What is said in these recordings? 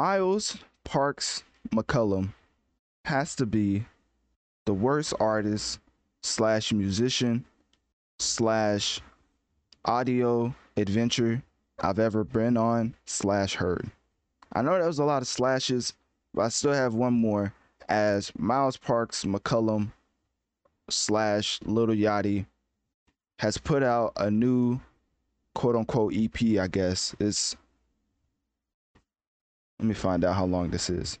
Miles Parks McCollum has to be the worst artist slash musician slash audio adventure I've ever been on slash heard. I know that was a lot of slashes, but I still have one more as Miles Parks McCollum slash Little Yachty has put out a new quote unquote EP, I guess. It's let me find out how long this is.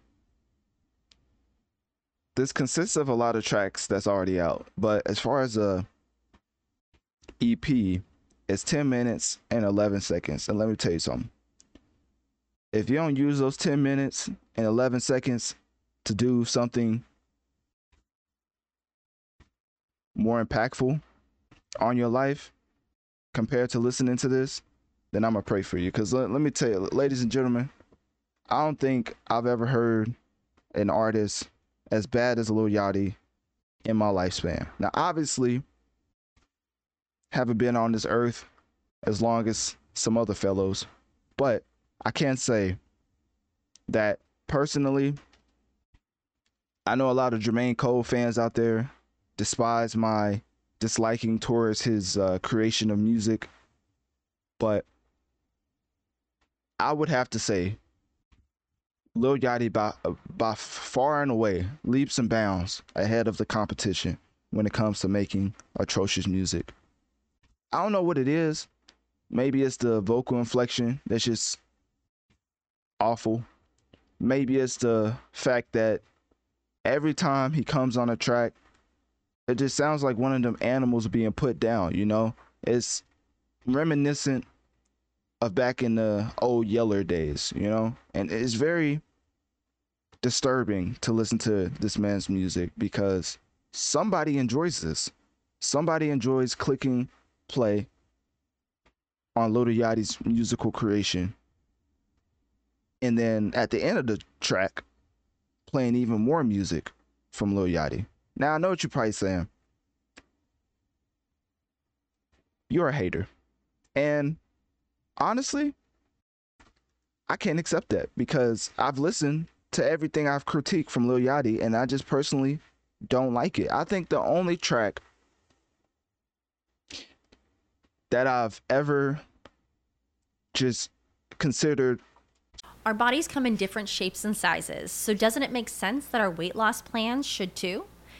This consists of a lot of tracks that's already out, but as far as a EP, it's 10 minutes and 11 seconds. And let me tell you something. If you don't use those 10 minutes and 11 seconds to do something more impactful on your life compared to listening to this, then I'm going to pray for you. Because let, let me tell you, ladies and gentlemen, I don't think I've ever heard an artist as bad as Lil Yachty in my lifespan. Now, obviously, haven't been on this earth as long as some other fellows, but I can't say that personally, I know a lot of Jermaine Cole fans out there despise my disliking towards his uh, creation of music, but I would have to say Lil Yachty by by far and away leaps and bounds ahead of the competition when it comes to making atrocious music. I don't know what it is. Maybe it's the vocal inflection that's just awful. Maybe it's the fact that every time he comes on a track, it just sounds like one of them animals being put down, you know? It's reminiscent of back in the old Yeller days, you know? And it's very disturbing to listen to this man's music because somebody enjoys this. Somebody enjoys clicking play on Lil Yachty's musical creation. And then at the end of the track, playing even more music from Lil Yachty. Now I know what you're probably saying. You're a hater. And honestly, I can't accept that because I've listened to everything I've critiqued from Lil Yachty, and I just personally don't like it. I think the only track that I've ever just considered. Our bodies come in different shapes and sizes, so doesn't it make sense that our weight loss plans should too?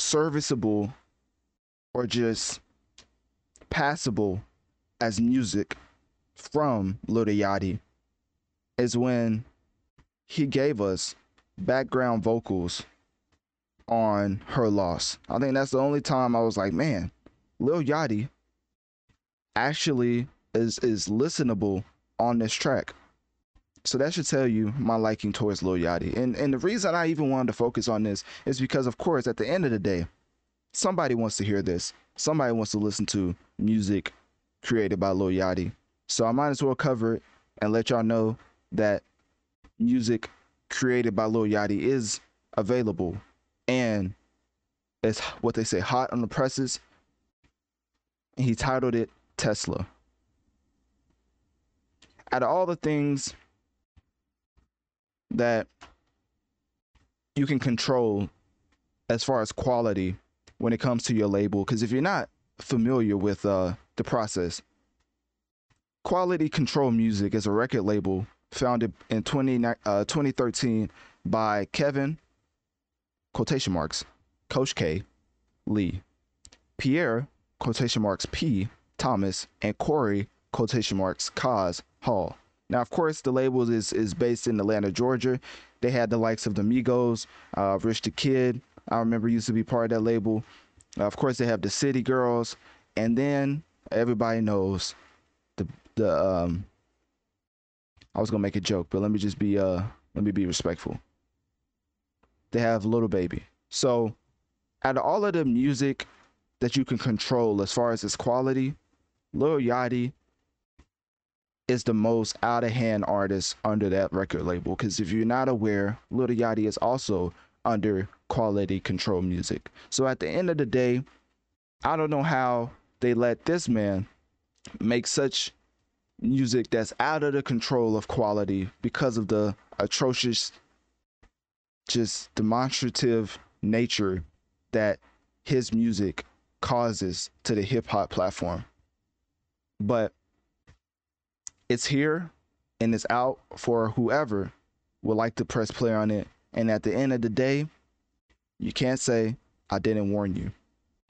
Serviceable or just passable as music from Lil Yachty is when he gave us background vocals on her loss. I think that's the only time I was like, man, Lil Yachty actually is is listenable on this track. So that should tell you my liking towards Lil Yachty. And and the reason I even wanted to focus on this is because of course at the end of the day, somebody wants to hear this. Somebody wants to listen to music created by Lil Yachty. So I might as well cover it and let y'all know that music created by Lil Yachty is available and it's what they say hot on the presses he titled it Tesla. Out of all the things that you can control as far as quality when it comes to your label, because if you're not familiar with uh, the process, Quality Control Music is a record label founded in 20, uh, 2013 by Kevin, quotation marks, Coach K, Lee, Pierre, quotation marks P Thomas and Corey quotation marks Cos Hall. Now, of course, the label is is based in Atlanta, Georgia. They had the likes of the Migos, uh, Rich the Kid. I remember used to be part of that label. Uh, of course, they have the City Girls, and then everybody knows the the. Um, I was gonna make a joke, but let me just be uh let me be respectful. They have Little Baby. So, out of all of the music that you can control as far as its quality, Lil Yachty is the most out of hand artist under that record label. Because if you're not aware, Lil Yachty is also under quality control music. So at the end of the day, I don't know how they let this man make such music that's out of the control of quality because of the atrocious, just demonstrative nature that his music causes to the hip hop platform. But it's here and it's out for whoever would like to press play on it. And at the end of the day, you can't say I didn't warn you.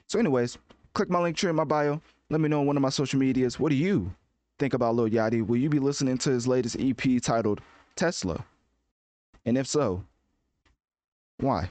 So, anyways, click my link tree in my bio. Let me know on one of my social medias. What do you think about Lil Yachty? Will you be listening to his latest EP titled Tesla? And if so, why?